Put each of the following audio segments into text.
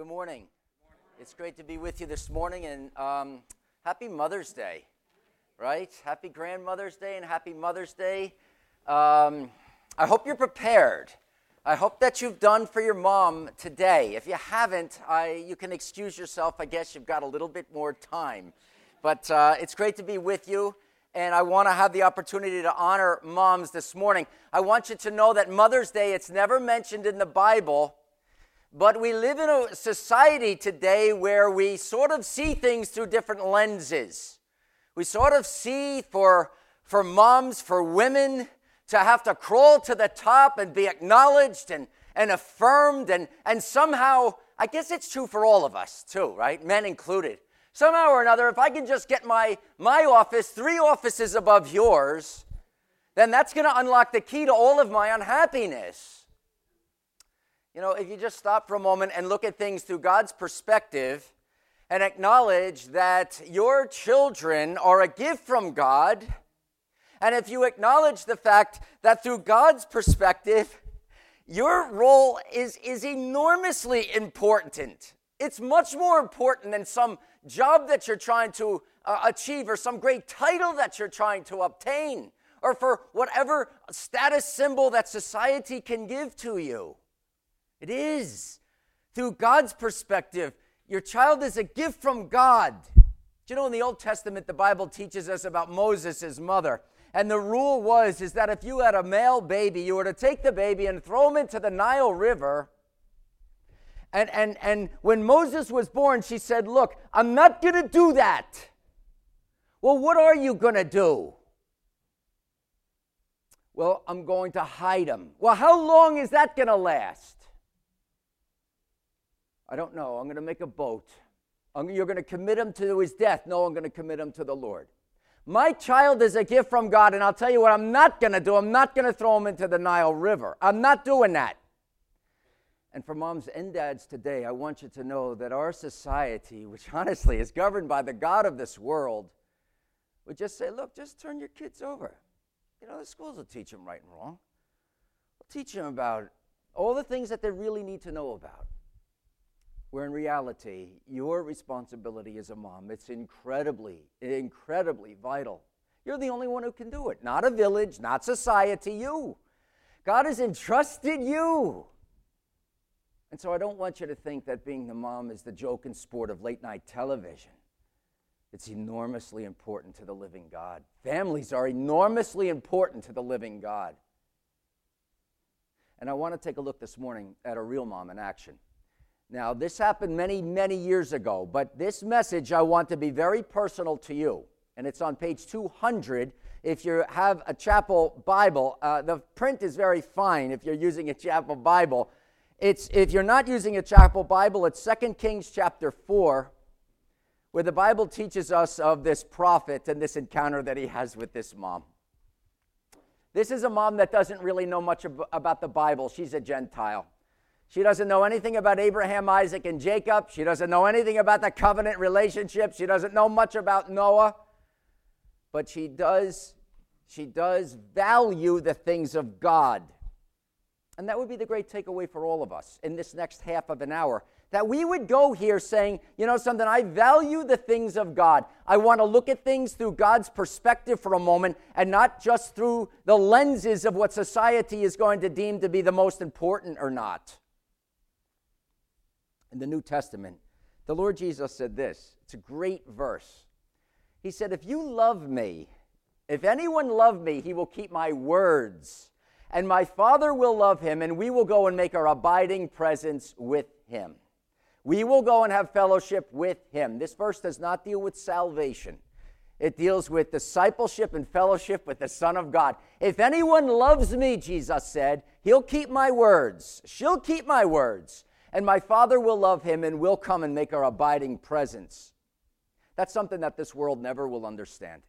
good morning. It's great to be with you this morning, and um, happy Mother's Day, right? Happy Grandmother's Day and happy Mother's Day. Um, I hope you're prepared. I hope that you've done for your mom today. If you haven't, I, you can excuse yourself. I guess you've got a little bit more time. But uh, it's great to be with you, and I want to have the opportunity to honor moms this morning. I want you to know that Mother's Day, it's never mentioned in the Bible but we live in a society today where we sort of see things through different lenses. We sort of see for, for moms, for women, to have to crawl to the top and be acknowledged and, and affirmed. And, and somehow, I guess it's true for all of us too, right? Men included. Somehow or another, if I can just get my, my office three offices above yours, then that's going to unlock the key to all of my unhappiness. You know, if you just stop for a moment and look at things through God's perspective and acknowledge that your children are a gift from God, and if you acknowledge the fact that through God's perspective, your role is, is enormously important. It's much more important than some job that you're trying to uh, achieve or some great title that you're trying to obtain or for whatever status symbol that society can give to you. It is. Through God's perspective, your child is a gift from God. Do you know in the Old Testament the Bible teaches us about Moses, mother? And the rule was is that if you had a male baby, you were to take the baby and throw him into the Nile River. And, and, and when Moses was born, she said, Look, I'm not going to do that. Well, what are you going to do? Well, I'm going to hide him. Well, how long is that going to last? I don't know. I'm going to make a boat. you're going to commit him to his death. No, I'm going to commit him to the Lord. My child is a gift from God, and I'll tell you what I'm not going to do. I'm not going to throw him into the Nile River. I'm not doing that. And for moms and dads today, I want you to know that our society, which honestly is governed by the God of this world, would just say, look, just turn your kids over. You know, the schools will teach them right and wrong. We'll teach them about all the things that they really need to know about where in reality, your responsibility as a mom, it's incredibly, incredibly vital. You're the only one who can do it, not a village, not society, you. God has entrusted you. And so I don't want you to think that being the mom is the joke and sport of late night television. It's enormously important to the living God. Families are enormously important to the living God. And I want to take a look this morning at a real mom in action. Now, this happened many, many years ago, but this message I want to be very personal to you. And it's on page 200 if you have a chapel Bible. Uh, the print is very fine if you're using a chapel Bible. It's, if you're not using a chapel Bible, it's 2 Kings chapter 4, where the Bible teaches us of this prophet and this encounter that he has with this mom. This is a mom that doesn't really know much ab- about the Bible. She's a Gentile. She doesn't know anything about Abraham, Isaac, and Jacob. She doesn't know anything about the covenant relationship. She doesn't know much about Noah. But she does, she does value the things of God. And that would be the great takeaway for all of us in this next half of an hour. That we would go here saying, you know, something, I value the things of God. I want to look at things through God's perspective for a moment and not just through the lenses of what society is going to deem to be the most important or not in the New Testament, the Lord Jesus said this. It's a great verse. He said, If you love me, if anyone love me, he will keep my words, and my Father will love him, and we will go and make our abiding presence with him. We will go and have fellowship with him. This verse does not deal with salvation. It deals with discipleship and fellowship with the Son of God. If anyone loves me, Jesus said, he'll keep my words. She'll keep my words and my Father will love him and will come and make our abiding presence. That's something that this world never will understand.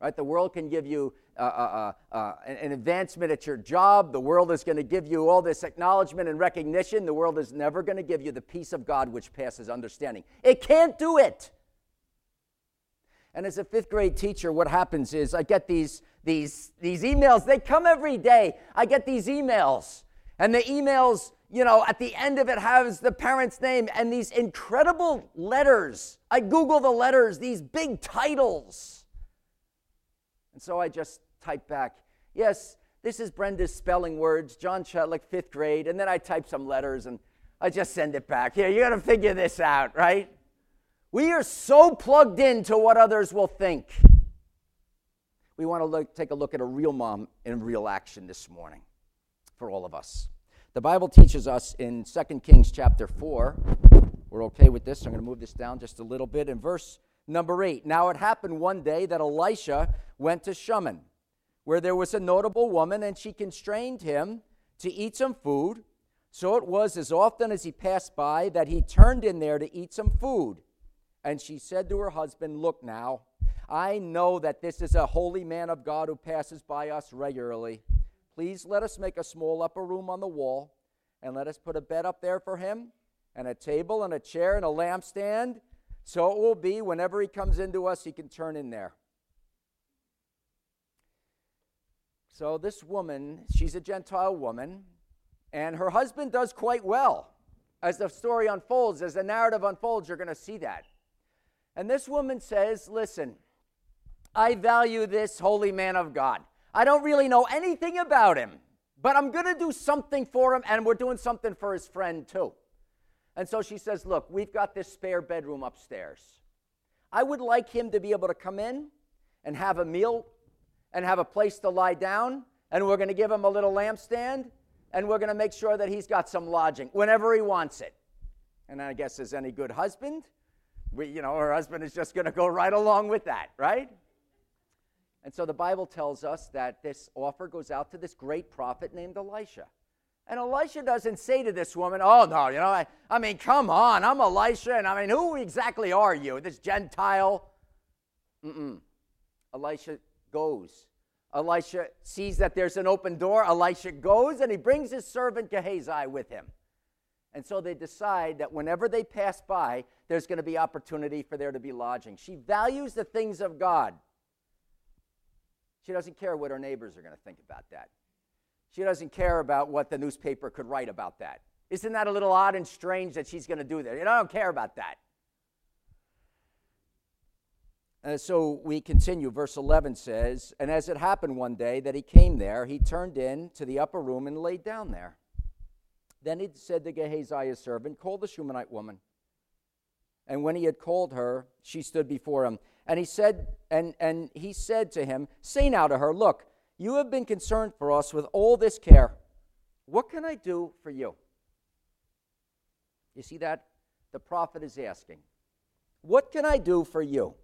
Right? The world can give you uh, uh, uh, uh an advancement at your job. The world is going to give you all this acknowledgement and recognition. The world is never going to give you the peace of God which passes understanding. It can't do it. And as a fifth grade teacher, what happens is I get these, these, these emails. They come every day. I get these emails And the emails, you know, at the end of it has the parent's name and these incredible letters. I Google the letters, these big titles. And so I just type back, yes, this is Brenda's spelling words, John Chutlick, fifth grade. And then I type some letters and I just send it back. Here, you got to figure this out, right? We are so plugged into what others will think. We want to look, take a look at a real mom in real action this morning for all of us. The Bible teaches us in 2 Kings chapter 4. We're okay with this. So I'm going to move this down just a little bit. In verse number 8. Now it happened one day that Elisha went to Shunem, where there was a notable woman, and she constrained him to eat some food. So it was as often as he passed by that he turned in there to eat some food. And she said to her husband, Look now, I know that this is a holy man of God who passes by us regularly. Please let us make a small upper room on the wall, and let us put a bed up there for him, and a table, and a chair, and a lampstand. So it will be whenever he comes into us, he can turn in there. So this woman, she's a Gentile woman, and her husband does quite well. As the story unfolds, as the narrative unfolds, you're going to see that. And this woman says, Listen, I value this holy man of God. I don't really know anything about him, but I'm going to do something for him, and we're doing something for his friend too. And so she says, Look, we've got this spare bedroom upstairs. I would like him to be able to come in and have a meal and have a place to lie down, and we're going to give him a little lampstand, and we're going to make sure that he's got some lodging whenever he wants it. And I guess, as any good husband, we, you know, her husband is just going to go right along with that, right? And so the Bible tells us that this offer goes out to this great prophet named Elisha. And Elisha doesn't say to this woman, Oh, no, you know, I, I mean, come on, I'm Elisha, and I mean, who exactly are you? This Gentile? Mm-mm. Elisha goes. Elisha sees that there's an open door. Elisha goes and he brings his servant Gehazi with him. And so they decide that whenever they pass by, there's going to be opportunity for there to be lodging. She values the things of God. She doesn't care what her neighbors are going to think about that. She doesn't care about what the newspaper could write about that. Isn't that a little odd and strange that she's going to do that? Know, I don't care about that. Uh, so we continue. Verse 11 says, And as it happened one day that he came there, he turned in to the upper room and laid down there. Then he said to Gehazi, his servant, Call the Shunammite woman. And when he had called her, she stood before him. And he said, and, and he said to him, Say now to her, Look, you have been concerned for us with all this care. What can I do for you? You see that? The prophet is asking, What can I do for you?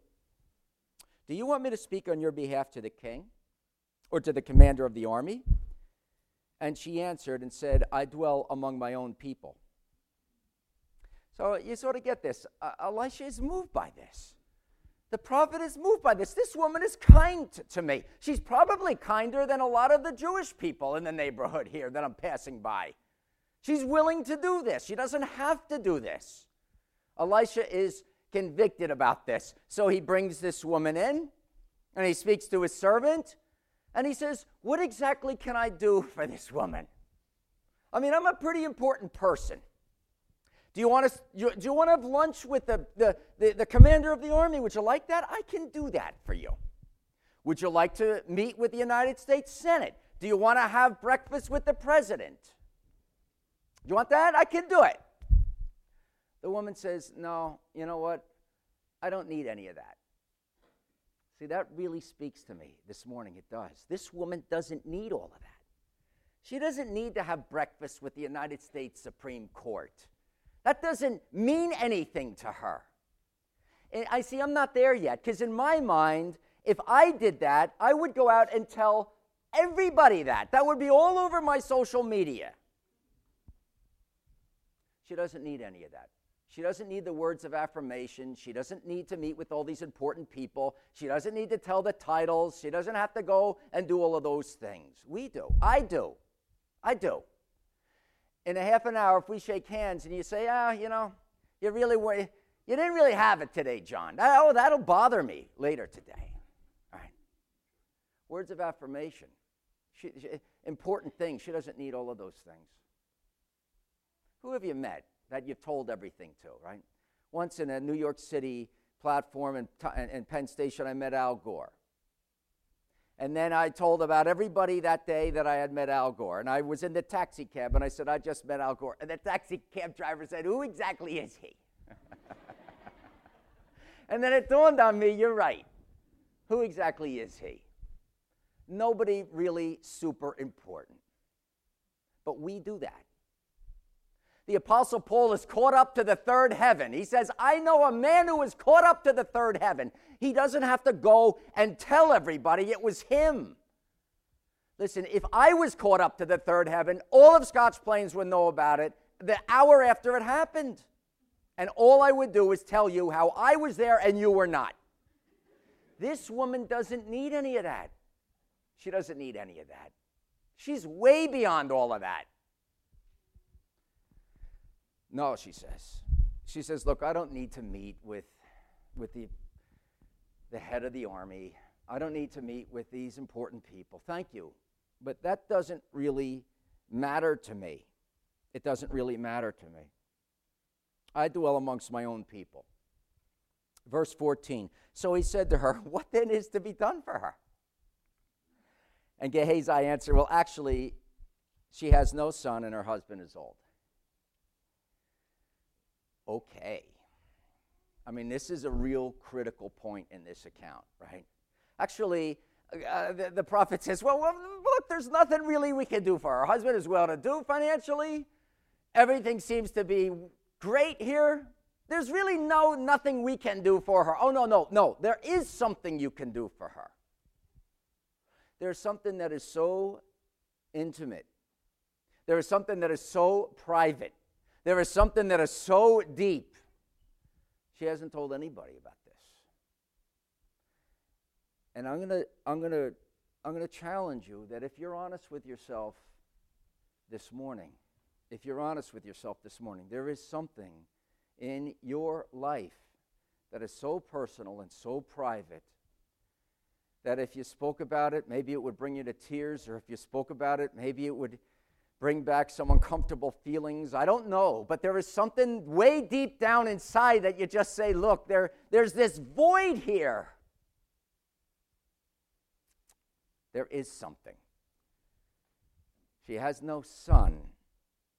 Do you want me to speak on your behalf to the king or to the commander of the army? And she answered and said, I dwell among my own people. So you sort of get this. Uh, Elisha is moved by this. The prophet is moved by this. This woman is kind to me. She's probably kinder than a lot of the Jewish people in the neighborhood here that I'm passing by. She's willing to do this. She doesn't have to do this. Elisha is convicted about this. So he brings this woman in and he speaks to his servant and he says, What exactly can I do for this woman? I mean, I'm a pretty important person. Do you want to, do you want to have lunch with the, the, the, the commander of the army? Would you like that? I can do that for you. Would you like to meet with the United States Senate? Do you want to have breakfast with the president? Do you want that? I can do it. The woman says, No, you know what? I don't need any of that. See, that really speaks to me this morning. It does. This woman doesn't need all of that. She doesn't need to have breakfast with the United States Supreme Court. That doesn't mean anything to her. And I see, I'm not there yet, because in my mind, if I did that, I would go out and tell everybody that. That would be all over my social media. She doesn't need any of that. She doesn't need the words of affirmation. She doesn't need to meet with all these important people. She doesn't need to tell the titles. She doesn't have to go and do all of those things. We do. I do. I do in a half an hour, if we shake hands and you say, ah, you know, you really were, you didn't really have it today, John. Oh, that'll bother me later today. All right. Words of affirmation. She, she, important things. She doesn't need all of those things. Who have you met that you've told everything to, right? Once in a New York City platform in, in Penn Station, I met Al Gore. And then I told about everybody that day that I had met Al Gore. And I was in the taxi cab and I said, I just met Al Gore. And the taxi cab driver said, Who exactly is he? and then it dawned on me, you're right. Who exactly is he? Nobody really super important. But we do that the Apostle Paul is caught up to the third heaven. He says, I know a man who was caught up to the third heaven. He doesn't have to go and tell everybody it was him. Listen, if I was caught up to the third heaven, all of Scotch Plains would know about it the hour after it happened. And all I would do is tell you how I was there and you were not. This woman doesn't need any of that. She doesn't need any of that. She's way beyond all of that. No, she says. She says, Look, I don't need to meet with, with the, the head of the army. I don't need to meet with these important people. Thank you. But that doesn't really matter to me. It doesn't really matter to me. I dwell amongst my own people. Verse 14. So he said to her, What then is to be done for her? And Gehazi answered, Well, actually, she has no son and her husband is old okay. I mean, this is a real critical point in this account, right? Actually, uh, the, the, prophet says, well, well, look, there's nothing really we can do for her. Her husband is well to do financially. Everything seems to be great here. There's really no nothing we can do for her. Oh no, no, no. There is something you can do for her. There's something that is so intimate. There is something that is so private there is something that is so deep. She hasn't told anybody about this. And I'm going to I'm going to I'm going to challenge you that if you're honest with yourself this morning, if you're honest with yourself this morning, there is something in your life that is so personal and so private that if you spoke about it, maybe it would bring you to tears, or if you spoke about it, maybe it would bring back some uncomfortable feelings. I don't know, but there is something way deep down inside that you just say, look, there, there's this void here. There is something. She has no son,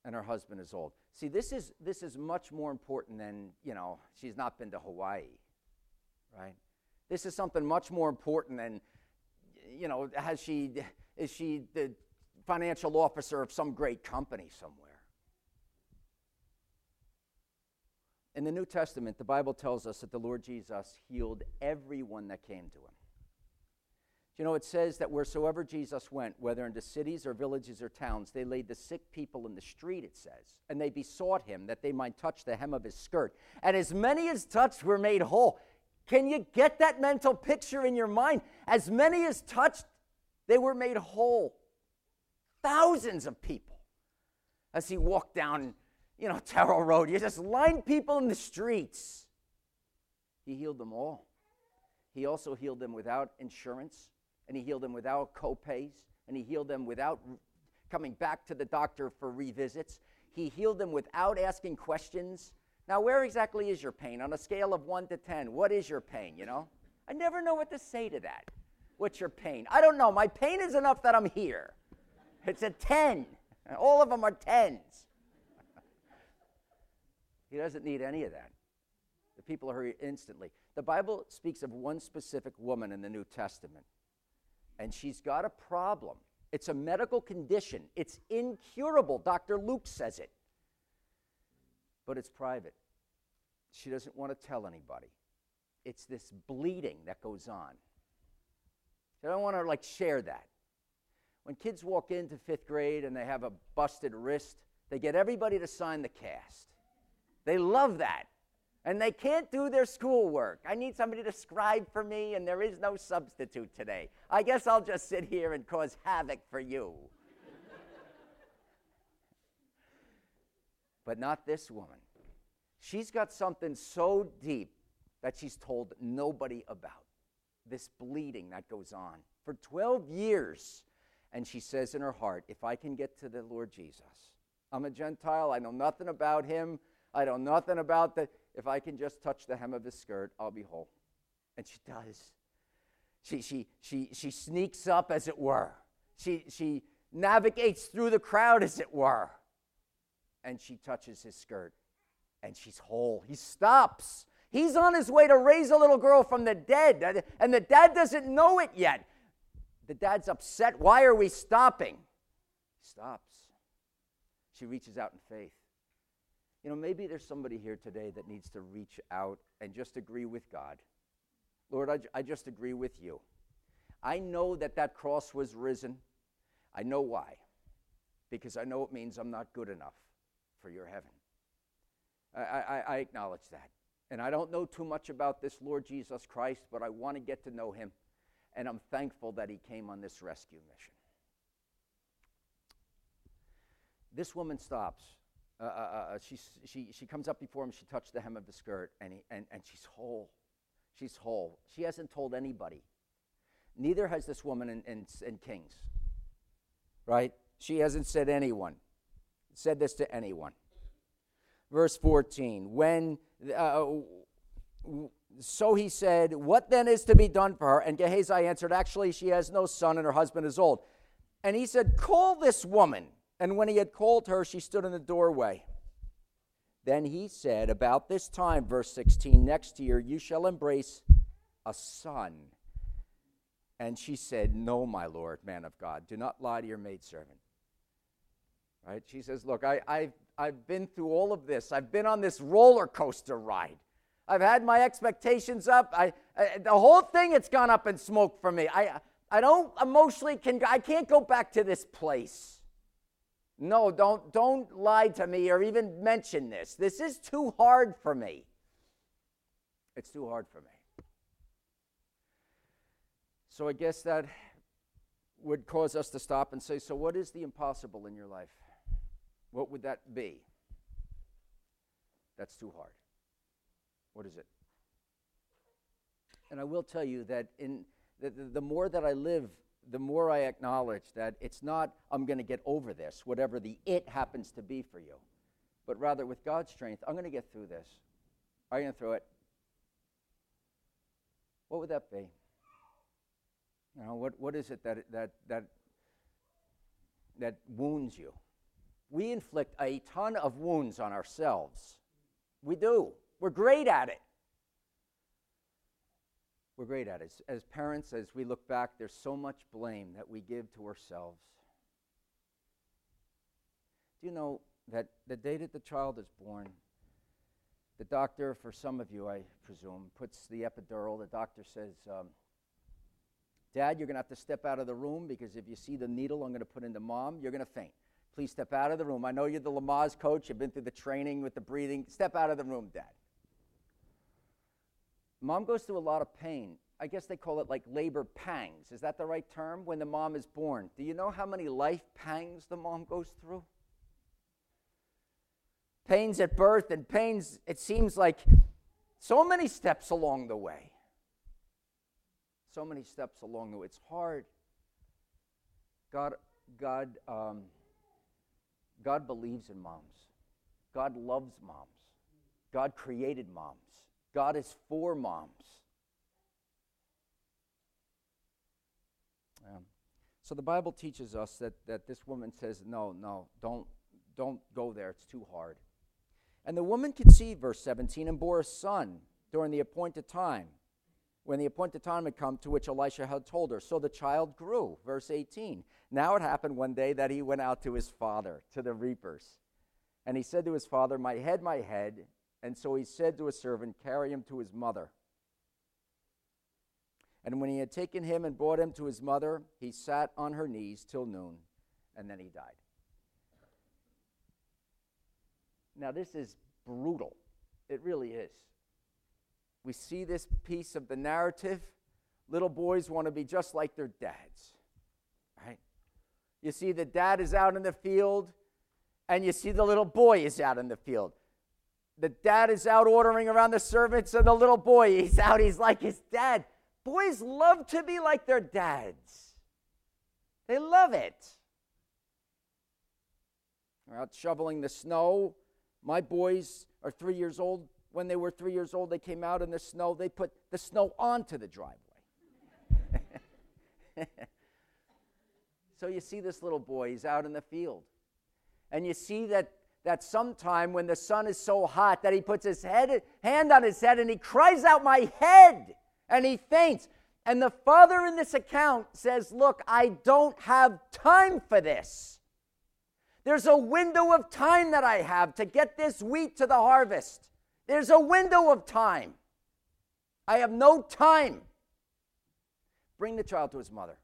and her husband is old. See, this is, this is much more important than, you know, she's not been to Hawaii, right? This is something much more important than, you know, has she, is she the financial officer of some great company somewhere. In the New Testament, the Bible tells us that the Lord Jesus healed everyone that came to him. You know, it says that wheresoever Jesus went, whether into cities or villages or towns, they laid the sick people in the street, it says, and they besought him that they might touch the hem of his skirt. And as many as touched were made whole. Can you get that mental picture in your mind? As many as touched, they were made whole thousands of people as he walked down, you know, Terrell Road. You just lined people in the streets. He healed them all. He also healed them without insurance, and he healed them without copays, and he healed them without coming back to the doctor for revisits. He healed them without asking questions. Now, where exactly is your pain? On a scale of 1 to 10, what is your pain, you know? I never know what to say to that. What's your pain? I don't know. My pain is enough that I'm here. It's a 10. All of them are 10s. he doesn't need any of that. The people are here instantly. The Bible speaks of one specific woman in the New Testament, and she's got a problem. It's a medical condition, it's incurable. Dr. Luke says it. But it's private. She doesn't want to tell anybody. It's this bleeding that goes on. She don't want to like share that when kids walk into fifth grade and they have a busted wrist, they get everybody to sign the cast. They love that. And they can't do their schoolwork. I need somebody to scribe for me, and there is no substitute today. I guess I'll just sit here and cause havoc for you. but not this woman. She's got something so deep that she's told nobody about this bleeding that goes on. For 12 years, and she says in her heart, if I can get to the Lord Jesus, I'm a Gentile. I know nothing about him. I know nothing about the. If I can just touch the hem of his skirt, I'll be whole. And she does. She, she, she, she sneaks up, as it were. She, she navigates through the crowd, as it were. And she touches his skirt. And she's whole. He stops. He's on his way to raise a little girl from the dead. And the dad doesn't know it yet. The dad's upset. Why are we stopping? He stops. She reaches out in faith. You know, maybe there's somebody here today that needs to reach out and just agree with God. Lord, I, I just agree with you. I know that that cross was risen. I know why. Because I know it means I'm not good enough for your heaven. I, I, I acknowledge that. And I don't know too much about this Lord Jesus Christ, but I want to get to know him. And I'm thankful that he came on this rescue mission. This woman stops. Uh, uh, uh, uh she, she, she comes up before him. She touched the hem of the skirt, and, he, and, and she's whole. She's whole. She hasn't told anybody. Neither has this woman in, in, in Kings. Right? She hasn't said anyone, said this to anyone. Verse 14. When uh, so he said, What then is to be done for her? And Gehazi answered, Actually, she has no son, and her husband is old. And he said, Call this woman. And when he had called her, she stood in the doorway. Then he said, About this time, verse 16, next year, you shall embrace a son. And she said, No, my Lord, man of God, do not lie to your maidservant. Right? She says, Look, I, I've, I've been through all of this. I've been on this roller coaster ride. I've had my expectations up. I, I, the whole thing, it's gone up in smoke for me. I, I don't emotionally, can, I can't go back to this place. No, don't, don't lie to me or even mention this. This is too hard for me. It's too hard for me. So I guess that would cause us to stop and say, so what is the impossible in your life? What would that be? That's too hard. What is it? And I will tell you that in the, the, the more that I live the more I acknowledge that it's not, I'm going to get over this, whatever the it happens to be for you, but rather with God's strength, I'm going to get through this. I'm going to through it? What would that be? You know, what, what is it that, that, that, that wounds you? We inflict a ton of wounds on ourselves. We do. We're great at it we're great at it. As, as parents, as we look back, there's so much blame that we give to ourselves. Do you know that the day that the child is born, the doctor, for some of you, I presume, puts the epidural. The doctor says, um, Dad, you're going to have to step out of the room because if you see the needle I'm going to put into mom, you're going to faint. Please step out of the room. I know you're the Lamaze coach. You've been through the training with the breathing. Step out of the room, Dad. Mom goes through a lot of pain. I guess they call it like labor pangs. Is that the right term? When the mom is born. Do you know how many life pangs the mom goes through? Pains at birth and pains, it seems like so many steps along the way. So many steps along the way. It's hard. God, God, um, God believes in moms. God loves moms. God created moms. God is for moms. Um, so the Bible teaches us that, that this woman says, No, no, don't, don't go there. It's too hard. And the woman conceived, verse 17, and bore a son during the appointed time, when the appointed time had come to which Elisha had told her. So the child grew, verse 18. Now it happened one day that he went out to his father, to the reapers. And he said to his father, My head, my head. And so he said to a servant, Carry him to his mother. And when he had taken him and brought him to his mother, he sat on her knees till noon, and then he died. Now, this is brutal. It really is. We see this piece of the narrative. Little boys want to be just like their dads, right? You see, the dad is out in the field, and you see the little boy is out in the field the dad is out ordering around the servants, and the little boy, he's out, he's like his dad. Boys love to be like their dads, they love it. They're out shoveling the snow. My boys are three years old. When they were three years old, they came out in the snow. They put the snow onto the driveway. so you see this little boy, he's out in the field. And you see that, that sometime when the sun is so hot that he puts his head, hand on his head and he cries out, My head! And he faints. And the father in this account says, Look, I don't have time for this. There's a window of time that I have to get this wheat to the harvest. There's a window of time. I have no time. Bring the child to his mother.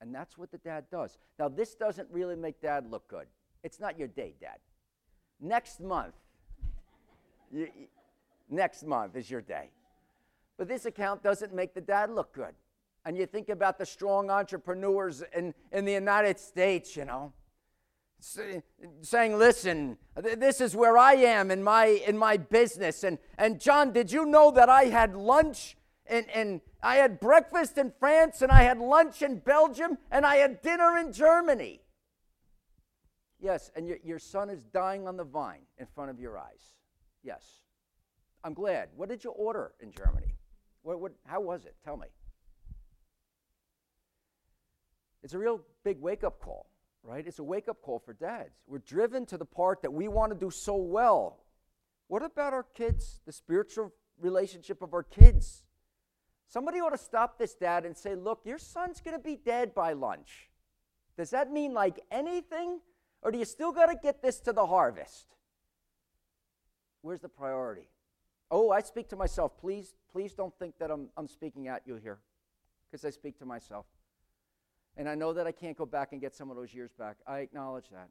And that's what the dad does. Now, this doesn't really make dad look good. It's not your day, dad. Next month, you, next month is your day. But this account doesn't make the dad look good. And you think about the strong entrepreneurs in, in the United States, you know saying, Listen, this is where I am in my, in my business. And, and John, did you know that I had lunch and, and I had breakfast in France and I had lunch in Belgium and I had dinner in Germany? Yes, and your, your son is dying on the vine in front of your eyes. Yes. I'm glad. What did you order in Germany? What, what, how was it? Tell me. It's a real big wake up call right? It's a wake up call for dads. We're driven to the part that we want to do so well. What about our kids, the spiritual relationship of our kids? Somebody ought to stop this dad and say, Look, your son's going to be dead by lunch. Does that mean like anything? Or do you still got to get this to the harvest? Where's the priority? Oh, I speak to myself. Please, please don't think that I'm, I'm speaking at you here because I speak to myself. And I know that I can't go back and get some of those years back. I acknowledge that.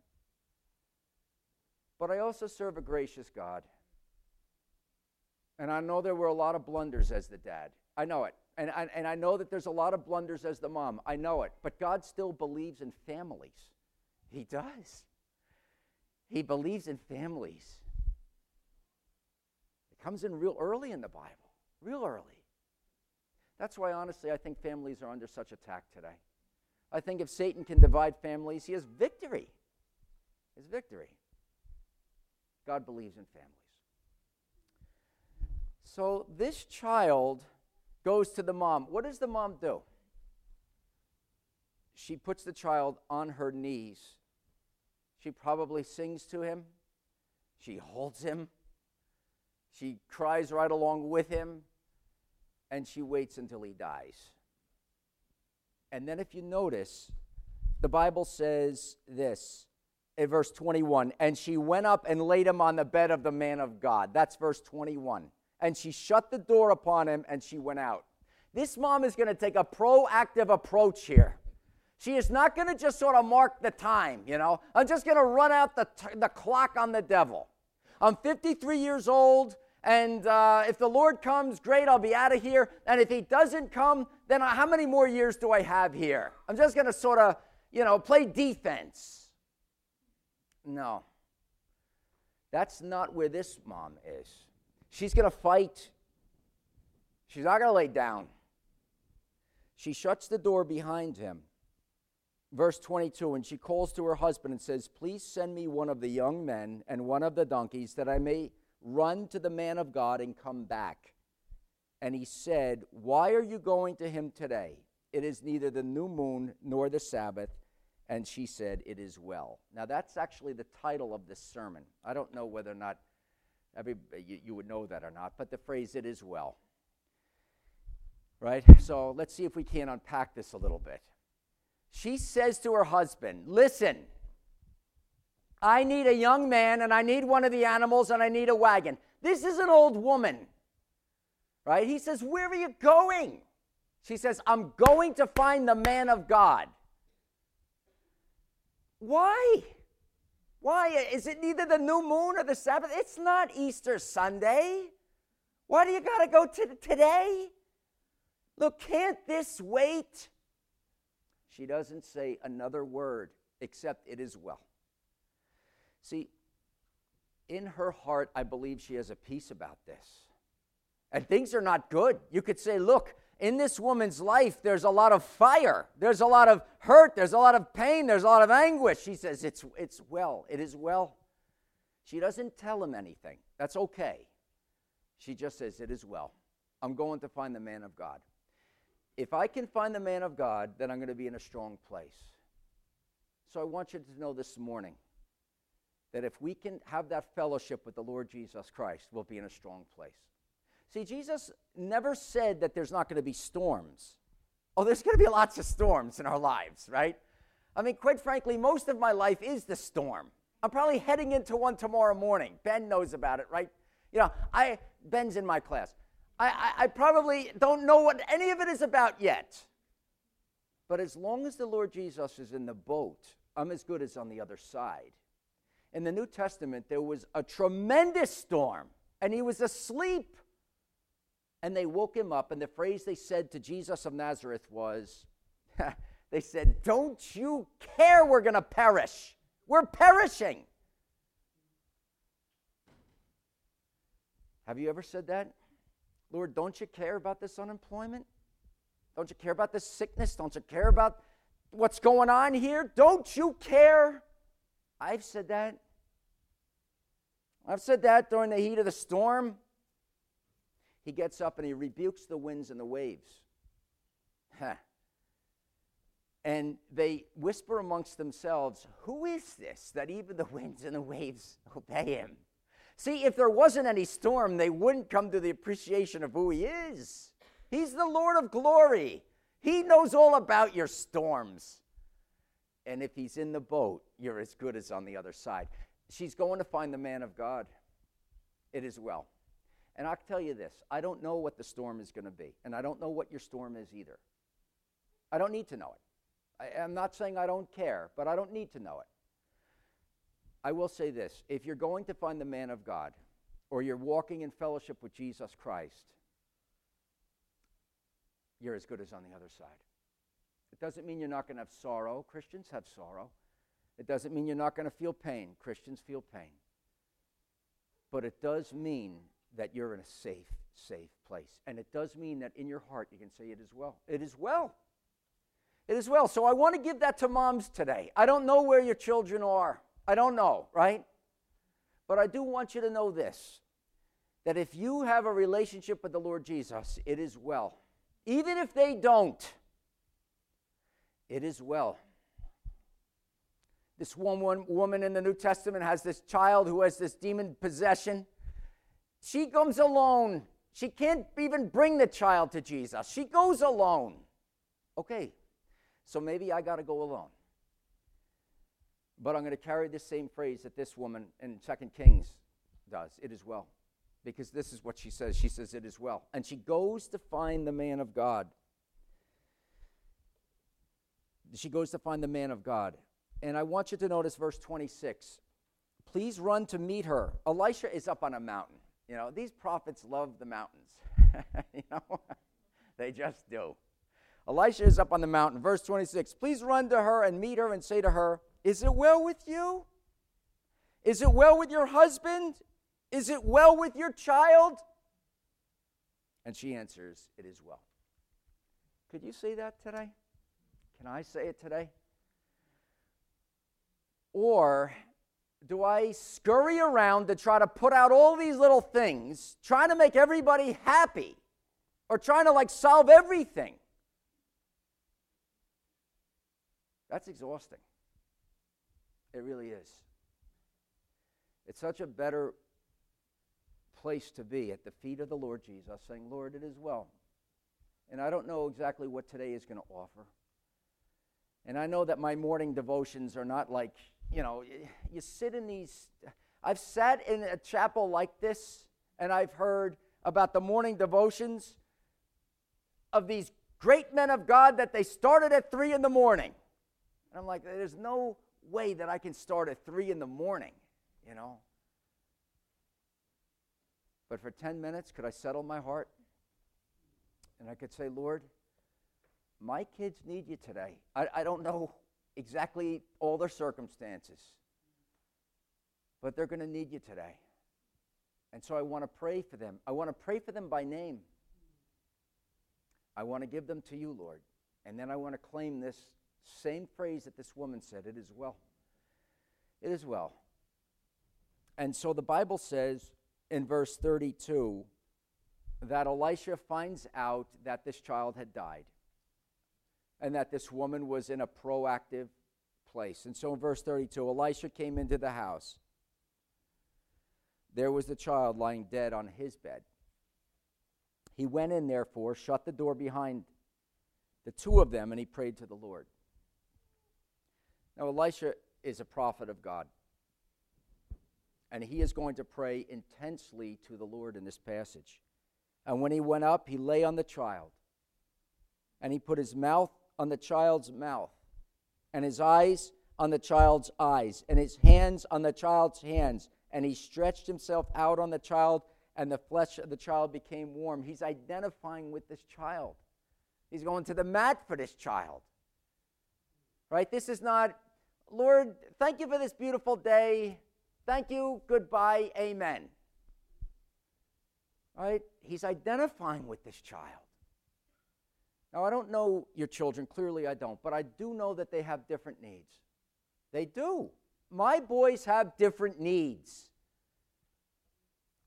But I also serve a gracious God. And I know there were a lot of blunders as the dad. I know it. And I, and I know that there's a lot of blunders as the mom. I know it. But God still believes in families. He does. He believes in families. It comes in real early in the Bible, real early. That's why, honestly, I think families are under such attack today. I think if Satan can divide families, he has victory. His victory. God believes in families. So this child goes to the mom. What does the mom do? She puts the child on her knees. She probably sings to him. She holds him. She cries right along with him. And she waits until he dies. And then if you notice, the Bible says this in verse 21 and she went up and laid him on the bed of the man of God. That's verse 21. And she shut the door upon him and she went out. This mom is going to take a proactive approach here. She is not going to just sort of mark the time, you know. I'm just going to run out the, t- the clock on the devil. I'm 53 years old. And uh, if the Lord comes, great, I'll be out of here. And if He doesn't come, then how many more years do I have here? I'm just going to sort of, you know, play defense. No. That's not where this mom is. She's going to fight. She's not going to lay down. She shuts the door behind him. Verse 22 And she calls to her husband and says, Please send me one of the young men and one of the donkeys that I may Run to the man of God and come back. And he said, Why are you going to him today? It is neither the new moon nor the Sabbath. And she said, It is well. Now, that's actually the title of this sermon. I don't know whether or not every, you, you would know that or not, but the phrase, It is well. Right? So let's see if we can unpack this a little bit. She says to her husband, Listen, I need a young man and I need one of the animals and I need a wagon. This is an old woman, right? He says, Where are you going? She says, I'm going to find the man of God. Why? Why? Is it neither the new moon or the Sabbath? It's not Easter Sunday. Why do you got to go to today? Look, can't this wait? She doesn't say another word except it is well. See, in her heart, I believe she has a peace about this. And things are not good. You could say, look, in this woman's life, there's a lot of fire. There's a lot of hurt. There's a lot of pain. There's a lot of anguish. She says, It's, it's well. It is well. She doesn't tell him anything. That's okay. She just says, It is well. I'm going to find the man of God. If I can find the man of God, then I'm going to be in a strong place. So I want you to know this morning that if we can have that fellowship with the Lord Jesus Christ, we'll be in a strong place. See, Jesus never said that there's not going to be storms. Oh, there's going to be lots of storms in our lives, right? I mean, quite frankly, most of my life is the storm. I'm probably heading into one tomorrow morning. Ben knows about it, right? You know, I Ben's in my class. I, I, I probably don't know what any of it is about yet. But as long as the Lord Jesus is in the boat, I'm as good as on the other side. In the New Testament, there was a tremendous storm, and he was asleep and they woke him up, and the phrase they said to Jesus of Nazareth was, they said, Don't you care we're going to perish? We're perishing. Have you ever said that? Lord, don't you care about this unemployment? Don't you care about this sickness? Don't you care about what's going on here? Don't you care? I've said that. I've said that during the heat of the storm he gets up and he rebukes the winds and the waves. Huh. And they whisper amongst themselves, Who is this that even the winds and the waves obey him? See, if there wasn't any storm, they wouldn't come to the appreciation of who he is. He's the Lord of glory. He knows all about your storms. And if he's in the boat, you're as good as on the other side. She's going to find the man of God. It is well. And I'll tell you this I don't know what the storm is going to be, and I don't know what your storm is either. I don't need to know it. I, am not saying I don't care, but I don't need to know it. I will say this if you're going to find the man of God, or you're walking in fellowship with Jesus Christ, you're as good as on the other side. It doesn't mean you're not going to have sorrow. Christians have sorrow. It doesn't mean you're not going to feel pain. Christians feel pain. But it does mean that you're in a safe, safe place. And it does mean that in your heart you can say, It is well. It is well. It is well. So I want to give that to moms today. I don't know where your children are. I don't know, right? But I do want you to know this that if you have a relationship with the Lord Jesus, it is well. Even if they don't, it is well. This one woman in the New Testament has this child who has this demon possession. She comes alone. She can't even bring the child to Jesus. She goes alone. Okay, so maybe I got to go alone. But I'm going to carry the same phrase that this woman in Second Kings does. It is well. Because this is what she says. She says, It is well. And she goes to find the man of God. She goes to find the man of God. And I want you to notice verse 26. Please run to meet her. Elisha is up on a mountain. You know, these prophets love the mountains. you know, they just do. Elisha is up on the mountain. Verse 26 Please run to her and meet her and say to her, Is it well with you? Is it well with your husband? Is it well with your child? And she answers, It is well. Could you say that today? Can I say it today? Or do I scurry around to try to put out all these little things, trying to make everybody happy or trying to like solve everything? That's exhausting. It really is. It's such a better place to be at the feet of the Lord Jesus, saying, Lord, it is well. And I don't know exactly what today is going to offer. And I know that my morning devotions are not like you know, you sit in these. I've sat in a chapel like this, and I've heard about the morning devotions of these great men of God that they started at three in the morning. And I'm like, there's no way that I can start at three in the morning, you know. But for 10 minutes, could I settle my heart? And I could say, Lord, my kids need you today. I, I don't know exactly all their circumstances, but they're going to need you today. And so I want to pray for them. I want to pray for them by name. I want to give them to you, Lord. And then I want to claim this same phrase that this woman said it is well. It is well. And so the Bible says in verse 32 that Elisha finds out that this child had died and that this woman was in a proactive place. And so in verse 32, Elisha came into the house. There was the child lying dead on his bed. He went in, therefore, shut the door behind the two of them, and he prayed to the Lord. Now, Elisha is a prophet of God. And he is going to pray intensely to the Lord in this passage. And when he went up, he lay on the child. And he put his mouth on the child's mouth, and his eyes on the child's eyes, and his hands on the child's hands. And he stretched himself out on the child, and the flesh of the child became warm. He's identifying with this child. He's going to the mat for this child. Right? This is not, Lord, thank you for this beautiful day. Thank you, goodbye, amen. Right? He's identifying with this child. Now, I don't know your children, clearly I don't, but I do know that they have different needs. They do. My boys have different needs.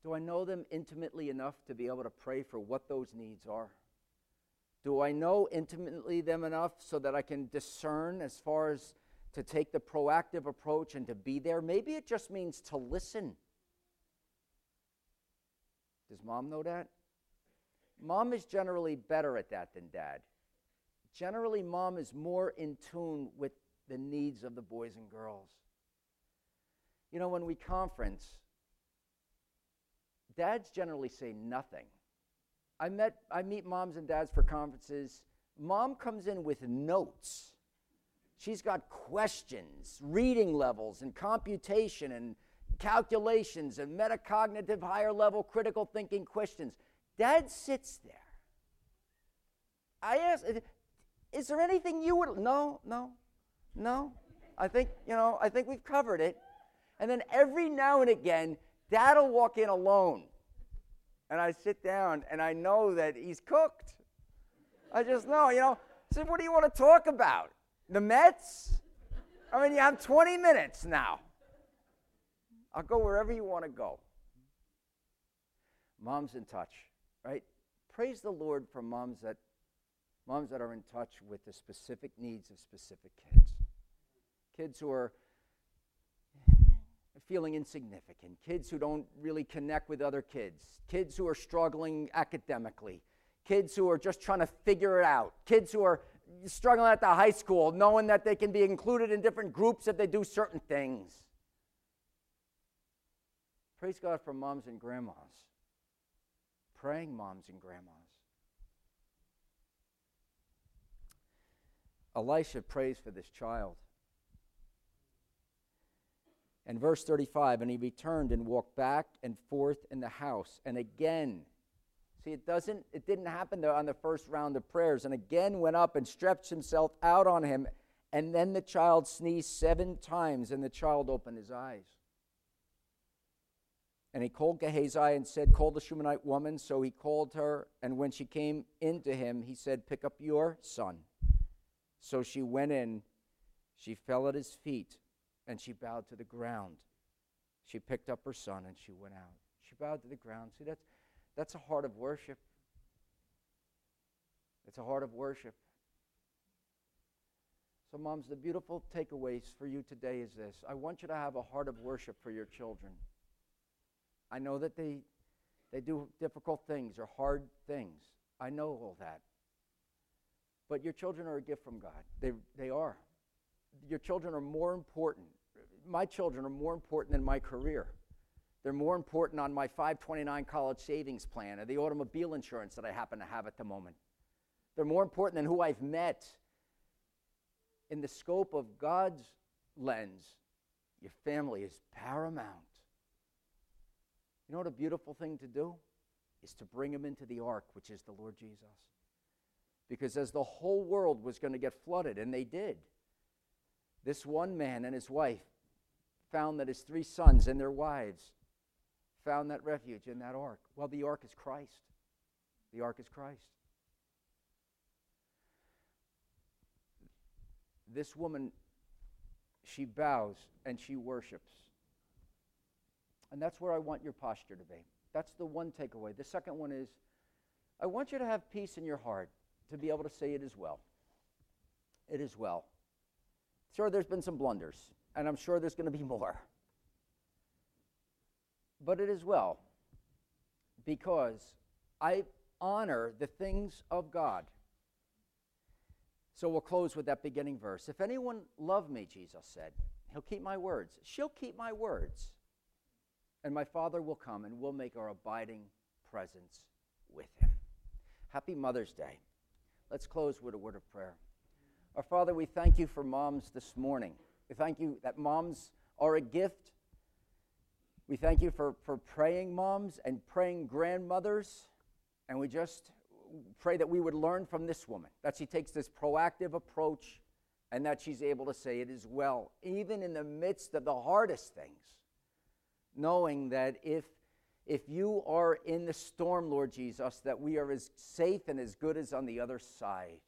Do I know them intimately enough to be able to pray for what those needs are? Do I know intimately them enough so that I can discern as far as to take the proactive approach and to be there? Maybe it just means to listen. Does mom know that? Mom is generally better at that than dad. Generally, mom is more in tune with the needs of the boys and girls. You know, when we conference, dads generally say nothing. I met I meet moms and dads for conferences. Mom comes in with notes. She's got questions, reading levels and computation and calculations and metacognitive higher level critical thinking questions. Dad sits there. I ask, is there anything you would no, no, no. I think, you know, I think we've covered it. And then every now and again, dad'll walk in alone and I sit down and I know that he's cooked. I just know, you know. I said, what do you want to talk about? The Mets? I mean, you have 20 minutes now. I'll go wherever you want to go. Mom's in touch, right? Praise the Lord for moms that moms that are in touch with the specific needs of specific kids. Kids who are feeling insignificant, kids who don't really connect with other kids, kids who are struggling academically, kids who are just trying to figure it out, kids who are struggling at the high school, knowing that they can be included in different groups if they do certain things. Praise God for moms and grandmas, praying moms and grandmas. Elisha prays for this child. And verse 35 and he returned and walked back and forth in the house. And again, see, it doesn't, it didn't happen on the first round of prayers. And again went up and stretched himself out on him. And then the child sneezed seven times, and the child opened his eyes. And he called Gehazi and said, Call the Shunammite woman. So he called her, and when she came into him, he said, Pick up your son. So she went in, she fell at his feet and she bowed to the ground. She picked up her son and she went out. She bowed to the ground. See, that's, that's a heart of worship. It's a heart of worship. So, moms, the beautiful takeaways for you today is this I want you to have a heart of worship for your children. I know that they, they do difficult things or hard things. I know all that. But your children are a gift from God. They, they are. Your children are more important my children are more important than my career. They're more important on my 529 college savings plan or the automobile insurance that I happen to have at the moment. They're more important than who I've met. In the scope of God's lens, your family is paramount. You know what a beautiful thing to do? Is to bring them into the ark, which is the Lord Jesus. Because as the whole world was going to get flooded, and they did, this one man and his wife found that his three sons and their wives found that refuge in that ark? Well, the ark is Christ. The ark is Christ. This woman, she bows and she worships. And that's where I want your posture to be. That's the one takeaway. The second one is I want you to have peace in your heart to be able to say it is well. It is well. Sure, there's been some blunders, and I'm sure there's going to be more. But it is well because I honor the things of God. So we'll close with that beginning verse. If anyone love me, Jesus said, he'll keep my words. She'll keep my words. And my Father will come and we'll make our abiding presence with him. Happy Mother's Day. Let's close with a word of prayer. Our Father, we thank you for moms this morning. We thank you that moms are a gift. We thank you for, for praying moms and praying grandmothers. And we just pray that we would learn from this woman, that she takes this proactive approach and that she's able to say it as well, even in the midst of the hardest things, knowing that if if you are in the storm, Lord Jesus, that we are as safe and as good as on the other side.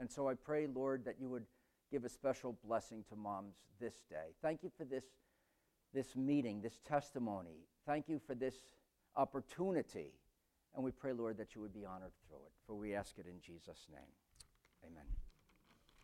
And so I pray, Lord, that you would give a special blessing to moms this day. Thank you for this, this meeting, this testimony. Thank you for this opportunity. And we pray, Lord, that you would be honored through it. For we ask it in Jesus' name. Amen.